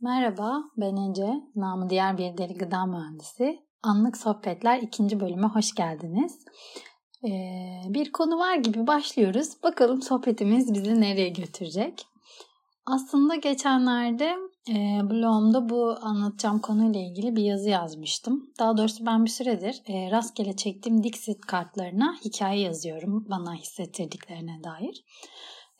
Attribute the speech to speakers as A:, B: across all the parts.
A: Merhaba, ben Ece, namı diğer bir deli gıda mühendisi. Anlık Sohbetler ikinci bölüme hoş geldiniz. Ee, bir konu var gibi başlıyoruz. Bakalım sohbetimiz bizi nereye götürecek? Aslında geçenlerde e, blogumda bu anlatacağım konuyla ilgili bir yazı yazmıştım. Daha doğrusu ben bir süredir e, rastgele çektiğim Dixit kartlarına hikaye yazıyorum bana hissettirdiklerine dair.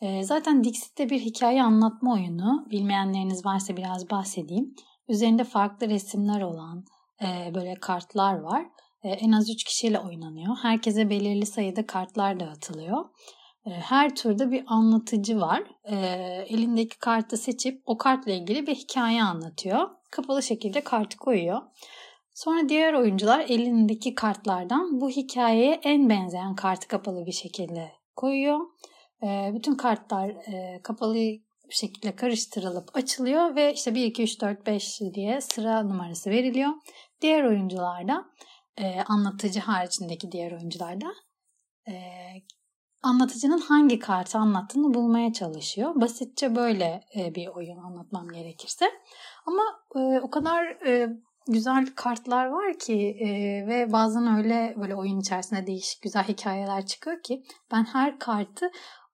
A: E, zaten Dixit'te bir hikaye anlatma oyunu. Bilmeyenleriniz varsa biraz bahsedeyim. Üzerinde farklı resimler olan e, böyle kartlar var. E, en az 3 kişiyle oynanıyor. Herkese belirli sayıda kartlar dağıtılıyor. E, her turda bir anlatıcı var. E, elindeki kartı seçip o kartla ilgili bir hikaye anlatıyor. Kapalı şekilde kartı koyuyor. Sonra diğer oyuncular elindeki kartlardan bu hikayeye en benzeyen kartı kapalı bir şekilde koyuyor. E, bütün kartlar e, kapalı bir şekilde karıştırılıp açılıyor ve işte 1, 2, 3, 4, 5 diye sıra numarası veriliyor. Diğer oyuncular da e, anlatıcı haricindeki diğer oyuncular da e, anlatıcının hangi kartı anlattığını bulmaya çalışıyor. Basitçe böyle e, bir oyun anlatmam gerekirse. Ama e, o kadar güzel kartlar var ki ve bazen öyle böyle oyun içerisinde değişik güzel hikayeler çıkıyor ki ben her kartı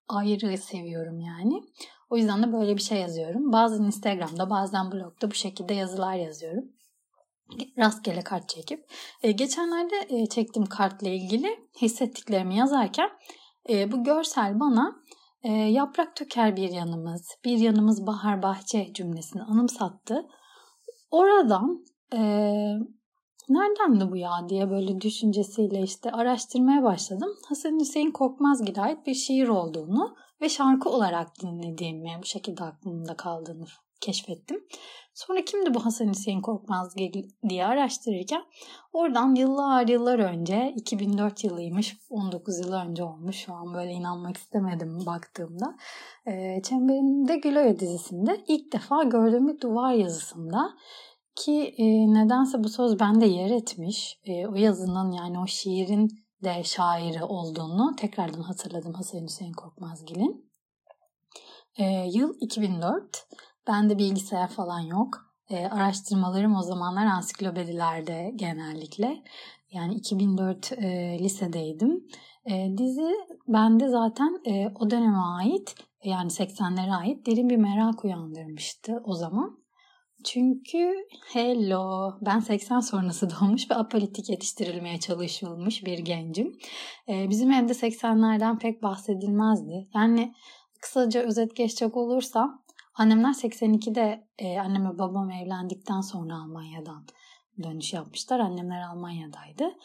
A: ayrı seviyorum yani. O yüzden de böyle bir şey yazıyorum. Bazen Instagram'da bazen blogda bu şekilde yazılar yazıyorum. Rastgele kart çekip. E, geçenlerde e, çektiğim kartla ilgili hissettiklerimi yazarken e, bu görsel bana e, yaprak töker bir yanımız, bir yanımız bahar bahçe cümlesini anımsattı. Oradan e, nereden de bu ya diye böyle düşüncesiyle işte araştırmaya başladım. Hasan Hüseyin Korkmazgil'e ait bir şiir olduğunu ve şarkı olarak dinlediğimi bu şekilde aklımda kaldığını keşfettim. Sonra kimdi bu Hasan Hüseyin Korkmaz diye araştırırken oradan yıllar yıllar önce 2004 yılıymış 19 yıl önce olmuş şu an böyle inanmak istemedim baktığımda. E, Çemberinde Güloya dizisinde ilk defa gördüğüm bir duvar yazısında ki e, nedense bu söz bende yer etmiş. E, o yazının yani o şiirin de şairi olduğunu tekrardan hatırladım Hasan Hüseyin Korkmazgil'in. E, yıl 2004. Bende bilgisayar falan yok. E, araştırmalarım o zamanlar ansiklopedilerde genellikle. Yani 2004 e, lisedeydim. E, dizi bende zaten e, o döneme ait yani 80'lere ait derin bir merak uyandırmıştı o zaman. Çünkü hello ben 80 sonrası doğmuş ve apolitik yetiştirilmeye çalışılmış bir gencim. Ee, bizim evde 80'lerden pek bahsedilmezdi. Yani kısaca özet geçecek olursam annemler 82'de e, annem ve babam evlendikten sonra Almanya'dan dönüş yapmışlar. Annemler Almanya'daydı.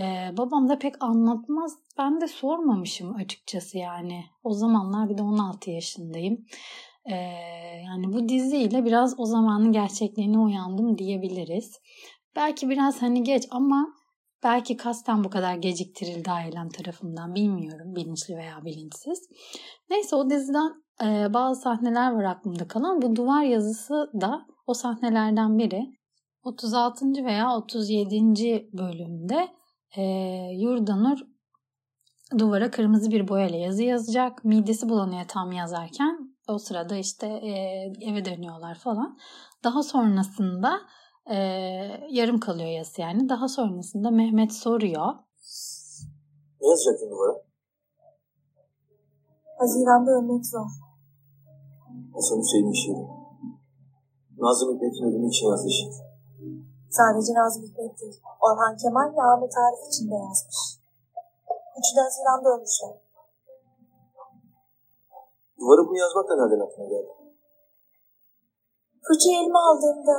A: Ee, babam da pek anlatmaz. Ben de sormamışım açıkçası yani. O zamanlar bir de 16 yaşındayım. Ee, yani bu diziyle biraz o zamanın gerçekliğine uyandım diyebiliriz. Belki biraz hani geç ama belki kasten bu kadar geciktirildi ailem tarafından bilmiyorum bilinçli veya bilinçsiz. Neyse o diziden e, bazı sahneler var aklımda kalan. Bu duvar yazısı da o sahnelerden biri. 36. veya 37. bölümde e, Yurdanur duvara kırmızı bir boyayla yazı yazacak. Midesi bulanıyor tam yazarken o sırada işte e, eve dönüyorlar falan. Daha sonrasında e, yarım kalıyor yası yani. Daha sonrasında Mehmet soruyor.
B: Ne yazacaktın duvara?
C: Haziranda ölmek zor.
B: Hasan Hüseyin şiiri. Nazım Hikmet'in ölümü için yazdığı şiir.
C: Sadece Nazım Hikmet değil. Orhan Kemal ve Ahmet Arif için de yazmış. Üçü de Haziran'da ölmüşler.
B: Duvara bunu yazmak da nereden aklına geldi?
C: Fırçayı elime aldığımda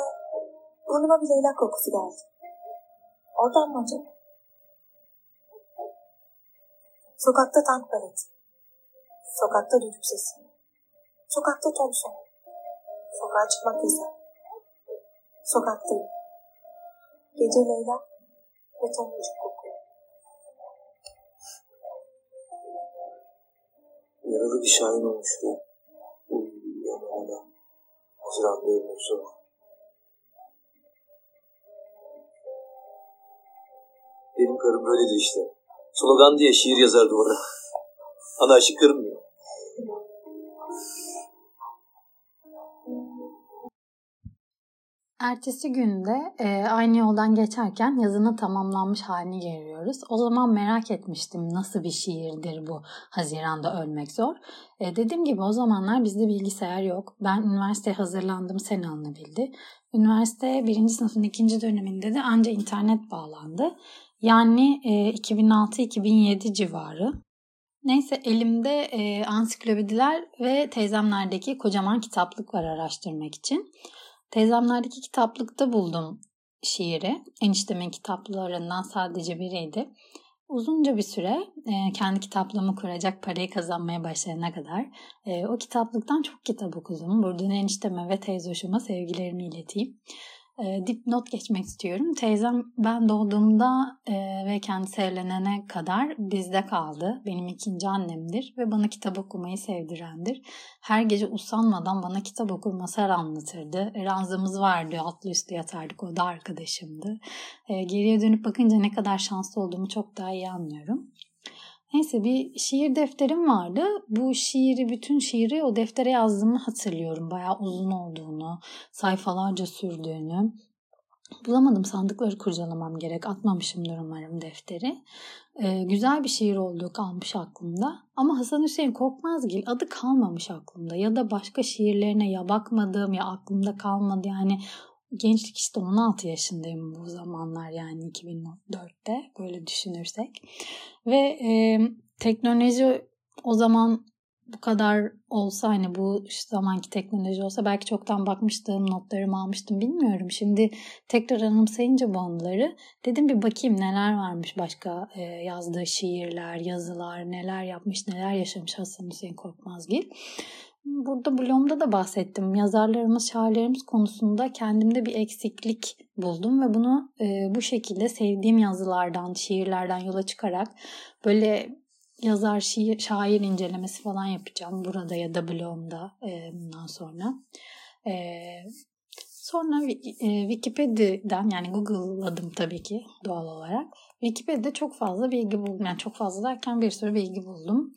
C: burnuma bir leylak kokusu geldi. Oradan mı acaba? Sokakta tank pareti. Sokakta düdük sesi. Sokakta Thompson. Sokağa çıkmak yasak. Sokaktayım. Gece Leyla ve tomurcuk
B: Yaralı bir şahin olmuştu. Uyuyan ona. Haziranda zor. Benim karım böyledir işte. Slogan diye şiir yazar duvara. Ana aşık kırmıyor.
A: Ertesi günde e, aynı yoldan geçerken yazının tamamlanmış halini görüyoruz. O zaman merak etmiştim nasıl bir şiirdir bu Haziran'da ölmek zor. E, dediğim gibi o zamanlar bizde bilgisayar yok. Ben üniversiteye hazırlandığım sene alınabildi. Üniversite birinci sınıfın ikinci döneminde de anca internet bağlandı. Yani e, 2006-2007 civarı. Neyse elimde e, ansiklopediler ve teyzemlerdeki kocaman kitaplık var araştırmak için. Teyzemlerdeki kitaplıkta buldum şiiri. Eniştemin kitaplarından sadece biriydi. Uzunca bir süre e, kendi kitaplığımı kuracak parayı kazanmaya başlayana kadar e, o kitaplıktan çok kitap okudum. Buradan enişteme ve teyze hoşuma sevgilerimi ileteyim e, dipnot geçmek istiyorum. Teyzem ben doğduğumda e, ve kendisi evlenene kadar bizde kaldı. Benim ikinci annemdir ve bana kitap okumayı sevdirendir. Her gece usanmadan bana kitap okur masal anlatırdı. Ranzamız vardı altlı üstü yatardık o da arkadaşımdı. E, geriye dönüp bakınca ne kadar şanslı olduğumu çok daha iyi anlıyorum. Neyse bir şiir defterim vardı. Bu şiiri, bütün şiiri o deftere yazdığımı hatırlıyorum. Bayağı uzun olduğunu, sayfalarca sürdüğünü. Bulamadım sandıkları kurcalamam gerek. Atmamışımdır umarım defteri. Ee, güzel bir şiir olduğu kalmış aklımda. Ama Hasan Hüseyin Korkmazgil adı kalmamış aklımda. Ya da başka şiirlerine ya bakmadığım ya aklımda kalmadı. Yani gençlik işte 16 yaşındayım bu zamanlar yani 2004'te böyle düşünürsek. Ve e, teknoloji o zaman bu kadar olsa hani bu zamanki teknoloji olsa belki çoktan bakmıştım, notlarımı almıştım bilmiyorum. Şimdi tekrar anımsayınca bu anıları dedim bir bakayım neler varmış başka e, yazdığı şiirler, yazılar, neler yapmış, neler yaşamış Hasan Hüseyin Korkmazgil. Burada blogumda da bahsettim. Yazarlarımız, şairlerimiz konusunda kendimde bir eksiklik buldum ve bunu e, bu şekilde sevdiğim yazılardan, şiirlerden yola çıkarak böyle yazar, şiir, şair incelemesi falan yapacağım burada ya da blogumda e, bundan sonra. E, sonra e, Wikipedia'dan yani Google'ladım tabii ki doğal olarak. Wikipedia'da çok fazla bilgi buldum. Yani çok fazla derken bir sürü bilgi buldum.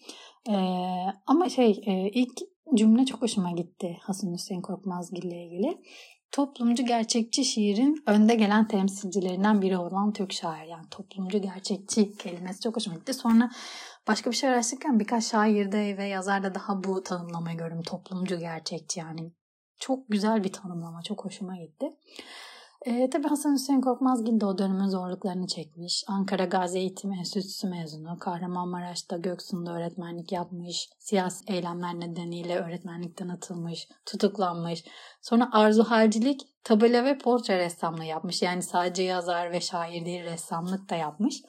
A: E, ama şey e, ilk cümle çok hoşuma gitti Hasan Hüseyin Korkmazgil ile ilgili. Toplumcu gerçekçi şiirin önde gelen temsilcilerinden biri olan Türk şair. Yani toplumcu gerçekçi kelimesi çok hoşuma gitti. Sonra başka bir şey araştırırken birkaç şairde ve yazarda daha bu tanımlamayı gördüm. Toplumcu gerçekçi yani. Çok güzel bir tanımlama. Çok hoşuma gitti. E, tabii Hasan Hüseyin Korkmazgil de o dönemin zorluklarını çekmiş. Ankara Gazi Eğitim Enstitüsü mezunu. Kahramanmaraş'ta Göksu'nda öğretmenlik yapmış. Siyasi eylemler nedeniyle öğretmenlikten atılmış. Tutuklanmış. Sonra Arzu Halcilik tabela ve portre ressamlığı yapmış. Yani sadece yazar ve şair değil ressamlık da yapmış.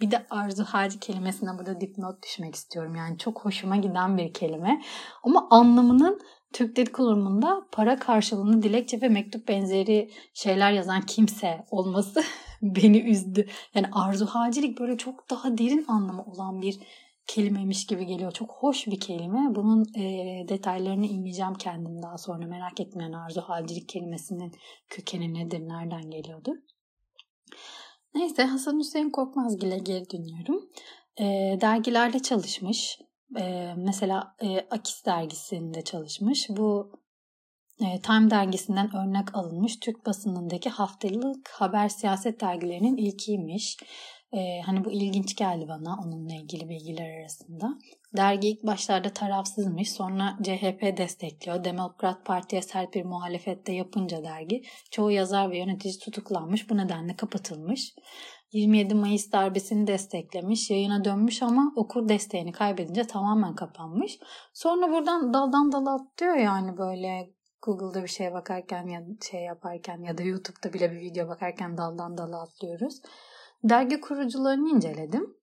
A: Bir de arzu harcı kelimesine burada dipnot düşmek istiyorum. Yani çok hoşuma giden bir kelime. Ama anlamının Türk Dil Kurumu'nda para karşılığında dilekçe ve mektup benzeri şeyler yazan kimse olması beni üzdü. Yani arzu hacilik böyle çok daha derin anlamı olan bir kelimemiş gibi geliyor. Çok hoş bir kelime. Bunun e, detaylarını inleyeceğim kendim daha sonra. Merak etmeyen arzu halcilik kelimesinin kökeni nedir, nereden geliyordu. Neyse Hasan Hüseyin Korkmazgil'e geri dönüyorum. E, dergilerde çalışmış e, mesela e, Akis dergisinde çalışmış. Bu e, Time dergisinden örnek alınmış Türk basınındaki haftalık haber siyaset dergilerinin ilkiymiş. E, hani bu ilginç geldi bana onunla ilgili bilgiler arasında. Dergi ilk başlarda tarafsızmış sonra CHP destekliyor. Demokrat Parti'ye sert bir muhalefette yapınca dergi çoğu yazar ve yönetici tutuklanmış bu nedenle kapatılmış. 27 Mayıs darbesini desteklemiş, yayına dönmüş ama okur desteğini kaybedince tamamen kapanmış. Sonra buradan daldan dala atlıyor yani böyle Google'da bir şeye bakarken ya şey yaparken ya da YouTube'da bile bir video bakarken daldan dala atlıyoruz. Dergi kurucularını inceledim.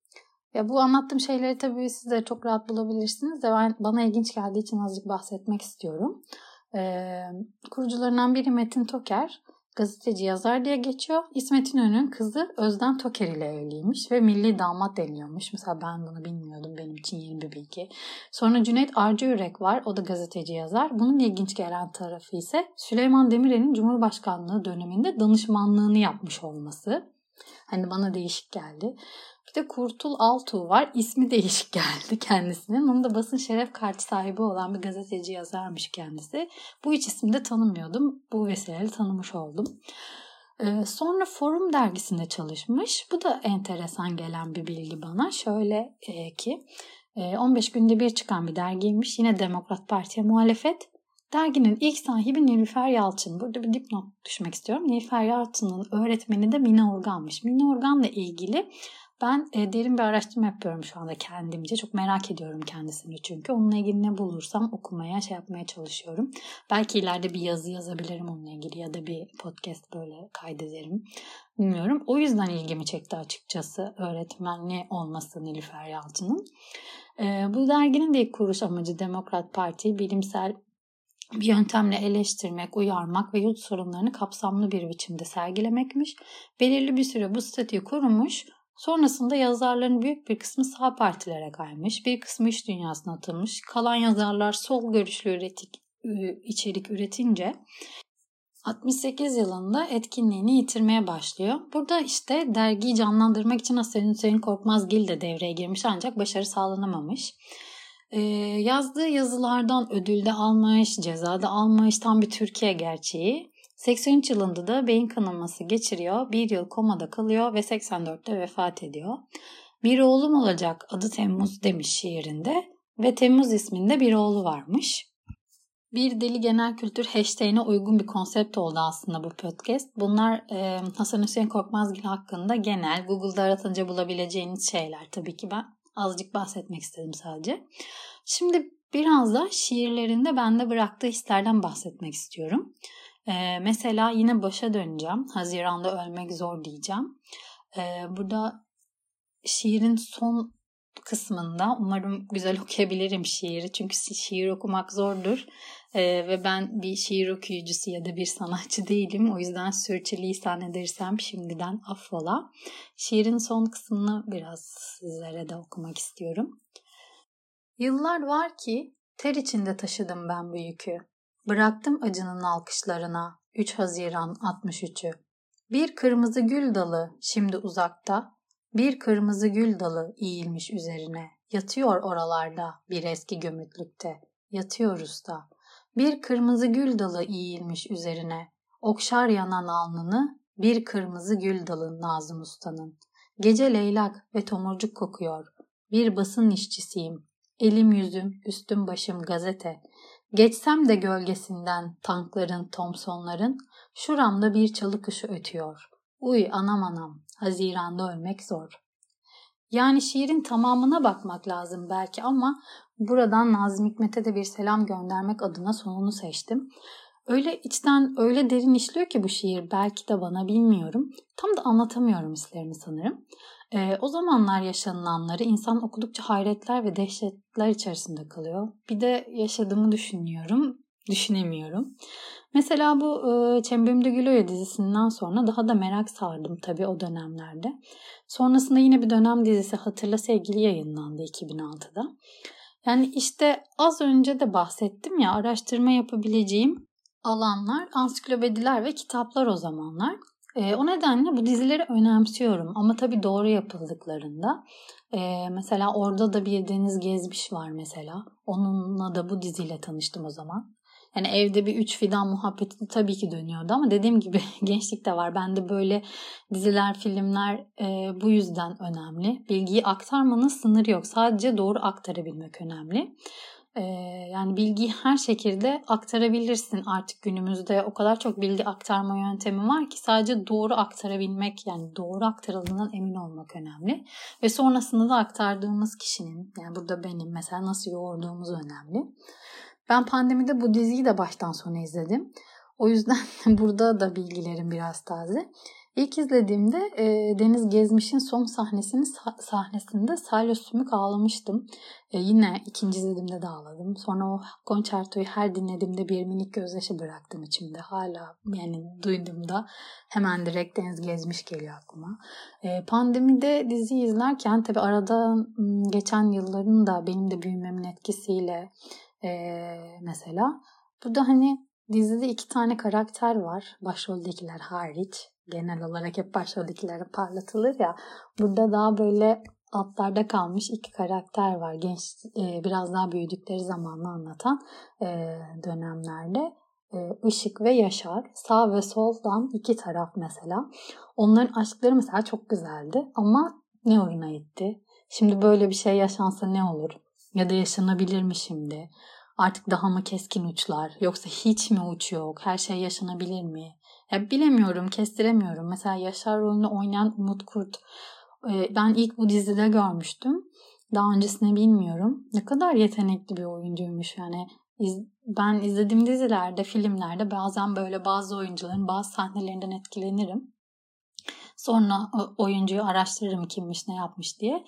A: Ya bu anlattığım şeyleri tabii siz de çok rahat bulabilirsiniz de ben, bana ilginç geldiği için azıcık bahsetmek istiyorum. Ee, kurucularından biri Metin Toker gazeteci yazar diye geçiyor. İsmet İnönü'nün kızı Özden Toker ile evliymiş ve milli damat deniyormuş. Mesela ben bunu bilmiyordum. Benim için yeni bir bilgi. Sonra Cüneyt Arca Yürek var. O da gazeteci yazar. Bunun ilginç gelen tarafı ise Süleyman Demirel'in Cumhurbaşkanlığı döneminde danışmanlığını yapmış olması. Hani bana değişik geldi. Bir de Kurtul Altuğ var. İsmi değişik geldi kendisinin. Onun da basın şeref kartı sahibi olan bir gazeteci yazarmış kendisi. Bu hiç ismi de tanımıyordum. Bu vesileyle tanımış oldum. Ee, sonra Forum dergisinde çalışmış. Bu da enteresan gelen bir bilgi bana. Şöyle e, ki 15 e, günde bir çıkan bir dergiymiş. Yine Demokrat Parti'ye muhalefet. Derginin ilk sahibi Nilüfer Yalçın. Burada bir dipnot düşmek istiyorum. Nilüfer Yalçın'ın öğretmeni de Mine Organ'mış. Mine Organ'la ilgili ben e, derin bir araştırma yapıyorum şu anda kendimce. Çok merak ediyorum kendisini çünkü. Onunla ilgili ne bulursam okumaya, şey yapmaya çalışıyorum. Belki ileride bir yazı yazabilirim onunla ilgili ya da bir podcast böyle kaydederim. Bilmiyorum. O yüzden ilgimi çekti açıkçası öğretmenli olması Nilüfer Yalçın'ın. E, bu derginin de ilk kuruluş amacı Demokrat Parti bilimsel bir yöntemle eleştirmek, uyarmak ve yurt sorunlarını kapsamlı bir biçimde sergilemekmiş. Belirli bir süre bu statüyü kurmuş. Sonrasında yazarların büyük bir kısmı sağ partilere kaymış, bir kısmı iş dünyasına atılmış. Kalan yazarlar sol görüşlü üretik, içerik üretince 68 yılında etkinliğini yitirmeye başlıyor. Burada işte dergiyi canlandırmak için Hasan Hüseyin Korkmazgil de devreye girmiş ancak başarı sağlanamamış. Ee, yazdığı yazılardan ödülde almış, cezada almış tam bir Türkiye gerçeği. 83 yılında da beyin kanaması geçiriyor. Bir yıl komada kalıyor ve 84'te vefat ediyor. Bir oğlum olacak adı Temmuz demiş şiirinde ve Temmuz isminde bir oğlu varmış. Bir deli genel kültür hashtag'ine uygun bir konsept oldu aslında bu podcast. Bunlar e, Hasan Hüseyin Korkmazgil hakkında genel Google'da aratınca bulabileceğiniz şeyler tabii ki ben azıcık bahsetmek istedim sadece. Şimdi biraz da şiirlerinde bende bıraktığı hislerden bahsetmek istiyorum. Ee, mesela yine başa döneceğim. Haziranda ölmek zor diyeceğim. Ee, burada şiirin son kısmında umarım güzel okuyabilirim şiiri. Çünkü şiir okumak zordur. Ee, ve ben bir şiir okuyucusu ya da bir sanatçı değilim. O yüzden sürçülisan edersem şimdiden affola. Şiirin son kısmını biraz sizlere de okumak istiyorum. Yıllar var ki ter içinde taşıdım ben bu yükü. Bıraktım acının alkışlarına 3 Haziran 63'ü. Bir kırmızı gül dalı şimdi uzakta, bir kırmızı gül dalı eğilmiş üzerine. Yatıyor oralarda bir eski gömütlükte. Yatıyoruz da. Bir kırmızı gül dalı eğilmiş üzerine. Okşar yanan alnını bir kırmızı gül dalı Nazım Usta'nın. Gece leylak ve tomurcuk kokuyor. Bir basın işçisiyim. Elim yüzüm, üstüm başım gazete. Geçsem de gölgesinden tankların, Thompsonların, şuramda bir çalı kuşu ötüyor. Uy anam anam, Haziranda ölmek zor. Yani şiirin tamamına bakmak lazım belki ama buradan Nazım Hikmet'e de bir selam göndermek adına sonunu seçtim. Öyle içten öyle derin işliyor ki bu şiir belki de bana bilmiyorum. Tam da anlatamıyorum hislerimi sanırım. E, o zamanlar yaşanılanları insan okudukça hayretler ve dehşetler içerisinde kalıyor. Bir de yaşadığımı düşünüyorum, düşünemiyorum. Mesela bu e, Çemberimde Gülöya dizisinden sonra daha da merak sardım tabii o dönemlerde. Sonrasında yine bir dönem dizisi Hatırla Sevgili yayınlandı 2006'da. Yani işte az önce de bahsettim ya araştırma yapabileceğim alanlar ansiklopediler ve kitaplar o zamanlar. E, o nedenle bu dizileri önemsiyorum ama tabii doğru yapıldıklarında. E, mesela orada da bir Deniz Gezmiş var mesela. Onunla da bu diziyle tanıştım o zaman. Yani evde bir üç fidan muhabbeti tabii ki dönüyordu ama dediğim gibi gençlik de var. Bende böyle diziler, filmler e, bu yüzden önemli. Bilgiyi aktarmanın sınırı yok. Sadece doğru aktarabilmek önemli. Ee, yani bilgiyi her şekilde aktarabilirsin artık günümüzde. O kadar çok bilgi aktarma yöntemi var ki sadece doğru aktarabilmek yani doğru aktarıldığından emin olmak önemli. Ve sonrasında da aktardığımız kişinin yani burada benim mesela nasıl yoğurduğumuz önemli. Ben pandemide bu diziyi de baştan sona izledim. O yüzden burada da bilgilerim biraz taze. İlk izlediğimde e, Deniz Gezmiş'in son sahnesini sahnesinde Salya Sümük ağlamıştım. E, yine ikinci izlediğimde de ağladım. Sonra o konçertoyu her dinlediğimde bir minik gözyaşı bıraktım içimde. Hala yani duyduğumda hemen direkt Deniz Gezmiş geliyor aklıma. E, pandemide dizi izlerken tabi arada geçen yılların da benim de büyümemin etkisiyle e, mesela burada hani Dizide iki tane karakter var başroldekiler hariç. Genel olarak hep başroldekileri parlatılır ya. Burada daha böyle altlarda kalmış iki karakter var. Genç e, biraz daha büyüdükleri zamanı anlatan e, dönemlerde. E, Işık ve Yaşar. Sağ ve soldan iki taraf mesela. Onların aşkları mesela çok güzeldi ama ne oyuna gitti? Şimdi böyle bir şey yaşansa ne olur? Ya da yaşanabilir mi şimdi? Artık daha mı keskin uçlar? Yoksa hiç mi uç yok? Her şey yaşanabilir mi? Ya bilemiyorum, kestiremiyorum. Mesela Yaşar rolünü oynayan Umut Kurt. E, ben ilk bu dizide görmüştüm. Daha öncesine bilmiyorum. Ne kadar yetenekli bir oyuncuymuş yani. ben izlediğim dizilerde, filmlerde bazen böyle bazı oyuncuların bazı sahnelerinden etkilenirim. Sonra oyuncuyu araştırırım kimmiş ne yapmış diye.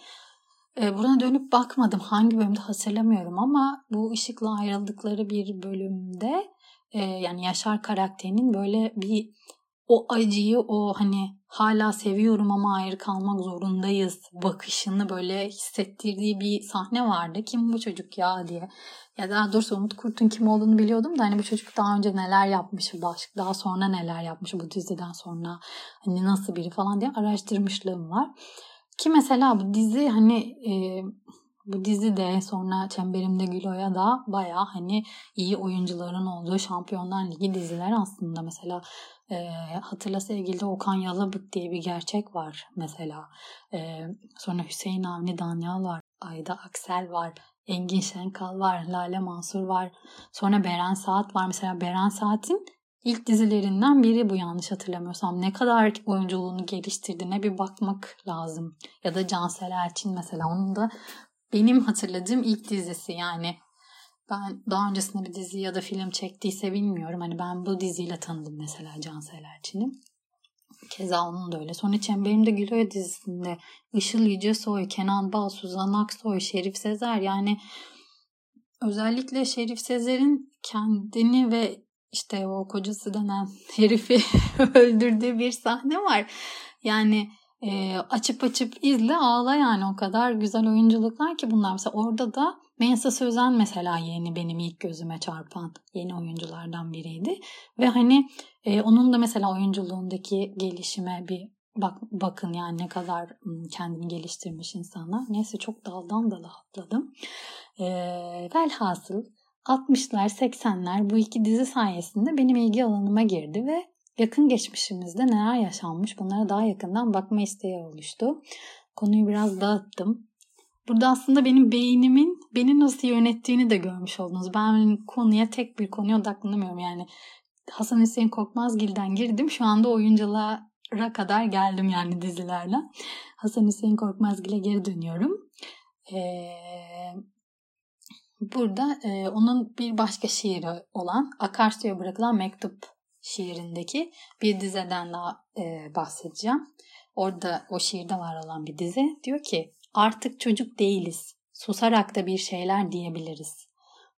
A: E, buna dönüp bakmadım hangi bölümde hatırlamıyorum ama bu ışıkla ayrıldıkları bir bölümde e, yani Yaşar karakterinin böyle bir o acıyı o hani hala seviyorum ama ayrı kalmak zorundayız bakışını böyle hissettirdiği bir sahne vardı. Kim bu çocuk ya diye. Ya daha doğrusu Umut Kurt'un kim olduğunu biliyordum da hani bu çocuk daha önce neler yapmış, daha sonra neler yapmış bu diziden sonra hani nasıl biri falan diye araştırmışlığım var. Ki mesela bu dizi hani e, bu dizi de sonra Çemberimde Gülo'ya da baya hani iyi oyuncuların olduğu Şampiyonlar Ligi diziler aslında. Mesela e, Hatırla Sevgili'de Okan Yalabık diye bir gerçek var mesela. E, sonra Hüseyin Avni Danyal var. Ayda Aksel var. Engin Şenkal var. Lale Mansur var. Sonra Beren Saat var. Mesela Beren Saat'in ilk dizilerinden biri bu yanlış hatırlamıyorsam. Ne kadar oyunculuğunu geliştirdiğine bir bakmak lazım. Ya da Cansel Elçin mesela. Onun da benim hatırladığım ilk dizisi yani. Ben daha öncesinde bir dizi ya da film çektiyse bilmiyorum. Hani ben bu diziyle tanıdım mesela Cansel Elçin'i. Keza onun da öyle. Sonra Çemberimde Gülüyor dizisinde Işıl Yücesoy, Kenan Bal, Suzan Aksoy, Şerif Sezer yani özellikle Şerif Sezer'in kendini ve işte o kocası denen herifi öldürdüğü bir sahne var. Yani e, açıp açıp izle ağla yani o kadar güzel oyunculuklar ki bunlar. Mesela orada da Mensa Sözen mesela yeni benim ilk gözüme çarpan yeni oyunculardan biriydi. Ve hani e, onun da mesela oyunculuğundaki gelişime bir bak bakın yani ne kadar kendini geliştirmiş insanlar. Neyse çok daldan dala atladım. E, velhasıl 60'lar 80'ler bu iki dizi sayesinde benim ilgi alanıma girdi ve yakın geçmişimizde neler yaşanmış bunlara daha yakından bakma isteği oluştu. Konuyu biraz dağıttım. Burada aslında benim beynimin beni nasıl yönettiğini de görmüş oldunuz. Ben konuya tek bir konuya odaklanamıyorum. Yani Hasan Hüseyin Korkmazgil'den girdim. Şu anda oyunculara kadar geldim yani dizilerle. Hasan Hüseyin Korkmazgil'e geri dönüyorum. Ee, burada e, onun bir başka şiiri olan Akarsu'ya bırakılan mektup şiirindeki bir dizeden daha e, bahsedeceğim. Orada o şiirde var olan bir dizi. Diyor ki artık çocuk değiliz. Susarak da bir şeyler diyebiliriz.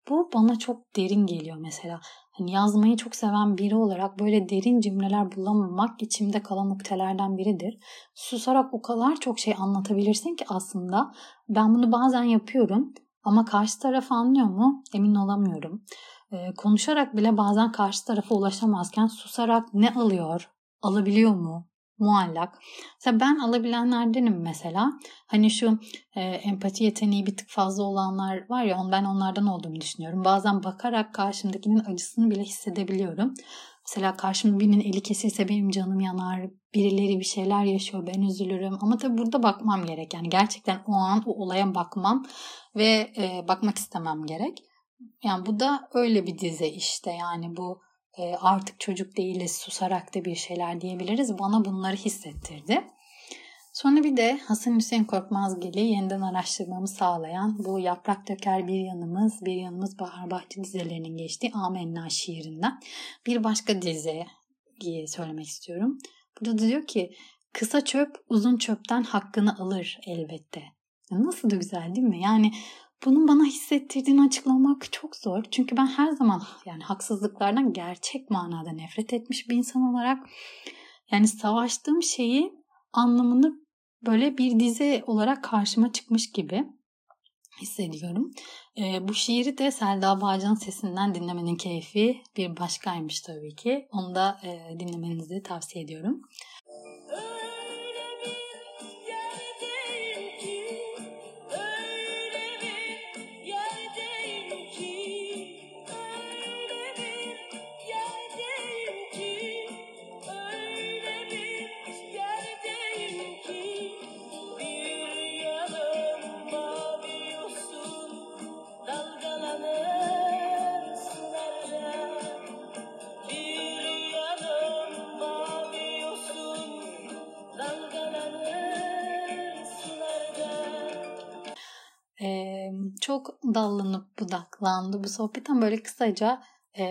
A: Bu bana çok derin geliyor mesela. Hani yazmayı çok seven biri olarak böyle derin cümleler bulamamak içimde kalan noktalardan biridir. Susarak o kadar çok şey anlatabilirsin ki aslında ben bunu bazen yapıyorum ama karşı taraf anlıyor mu emin olamıyorum. Ee, konuşarak bile bazen karşı tarafa ulaşamazken susarak ne alıyor, alabiliyor mu, muallak. Mesela ben alabilenlerdenim mesela. Hani şu e, empati yeteneği bir tık fazla olanlar var ya ben onlardan olduğumu düşünüyorum. Bazen bakarak karşımdakinin acısını bile hissedebiliyorum. Mesela karşımda birinin eli kesilse benim canım yanar. Birileri bir şeyler yaşıyor ben üzülürüm. Ama tabii burada bakmam gerek. Yani gerçekten o an o olaya bakmam ve e, bakmak istemem gerek. Yani bu da öyle bir dizi işte yani bu e, artık çocuk değiliz susarak da bir şeyler diyebiliriz. Bana bunları hissettirdi. Sonra bir de Hasan Hüseyin Korkmazgil'i yeniden araştırmamı sağlayan bu Yaprak Döker Bir Yanımız, Bir Yanımız Bahar Bahçe dizilerinin geçtiği Amenna şiirinden bir başka dizi diye söylemek istiyorum. Burada da diyor ki kısa çöp uzun çöpten hakkını alır elbette. Nasıl da güzel değil mi? Yani bunun bana hissettirdiğini açıklamak çok zor. Çünkü ben her zaman yani haksızlıklardan gerçek manada nefret etmiş bir insan olarak yani savaştığım şeyi anlamını böyle bir dizi olarak karşıma çıkmış gibi. hissediyorum. E, bu şiiri de Selda Bağcan sesinden dinlemenin keyfi bir başkaymış tabii ki. Onu da e, dinlemenizi tavsiye ediyorum. Dallanıp budaklandı bu sohbet ama böyle kısaca e,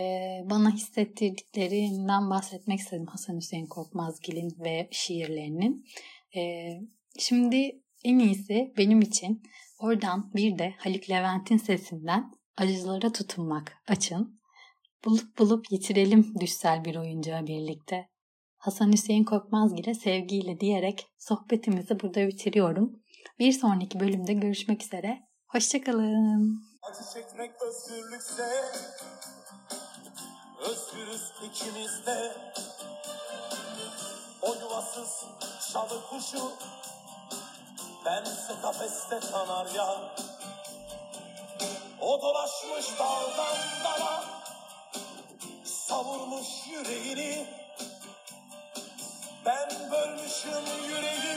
A: bana hissettirdiklerinden bahsetmek istedim Hasan Hüseyin Korkmazgil'in ve şiirlerinin. E, şimdi en iyisi benim için oradan bir de Haluk Levent'in sesinden acılara tutunmak açın. Bulup bulup yitirelim düşsel bir oyuncağı birlikte. Hasan Hüseyin Korkmazgil'e sevgiyle diyerek sohbetimizi burada bitiriyorum. Bir sonraki bölümde görüşmek üzere. Hoşçakalın. Acı çekmek özgürlükse Özgürüz ikimiz de. O yuvasız çalı kuşu Bense kafeste kanarya O dolaşmış daldan dala Savurmuş yüreğini. Ben bölmüşüm yüreğimi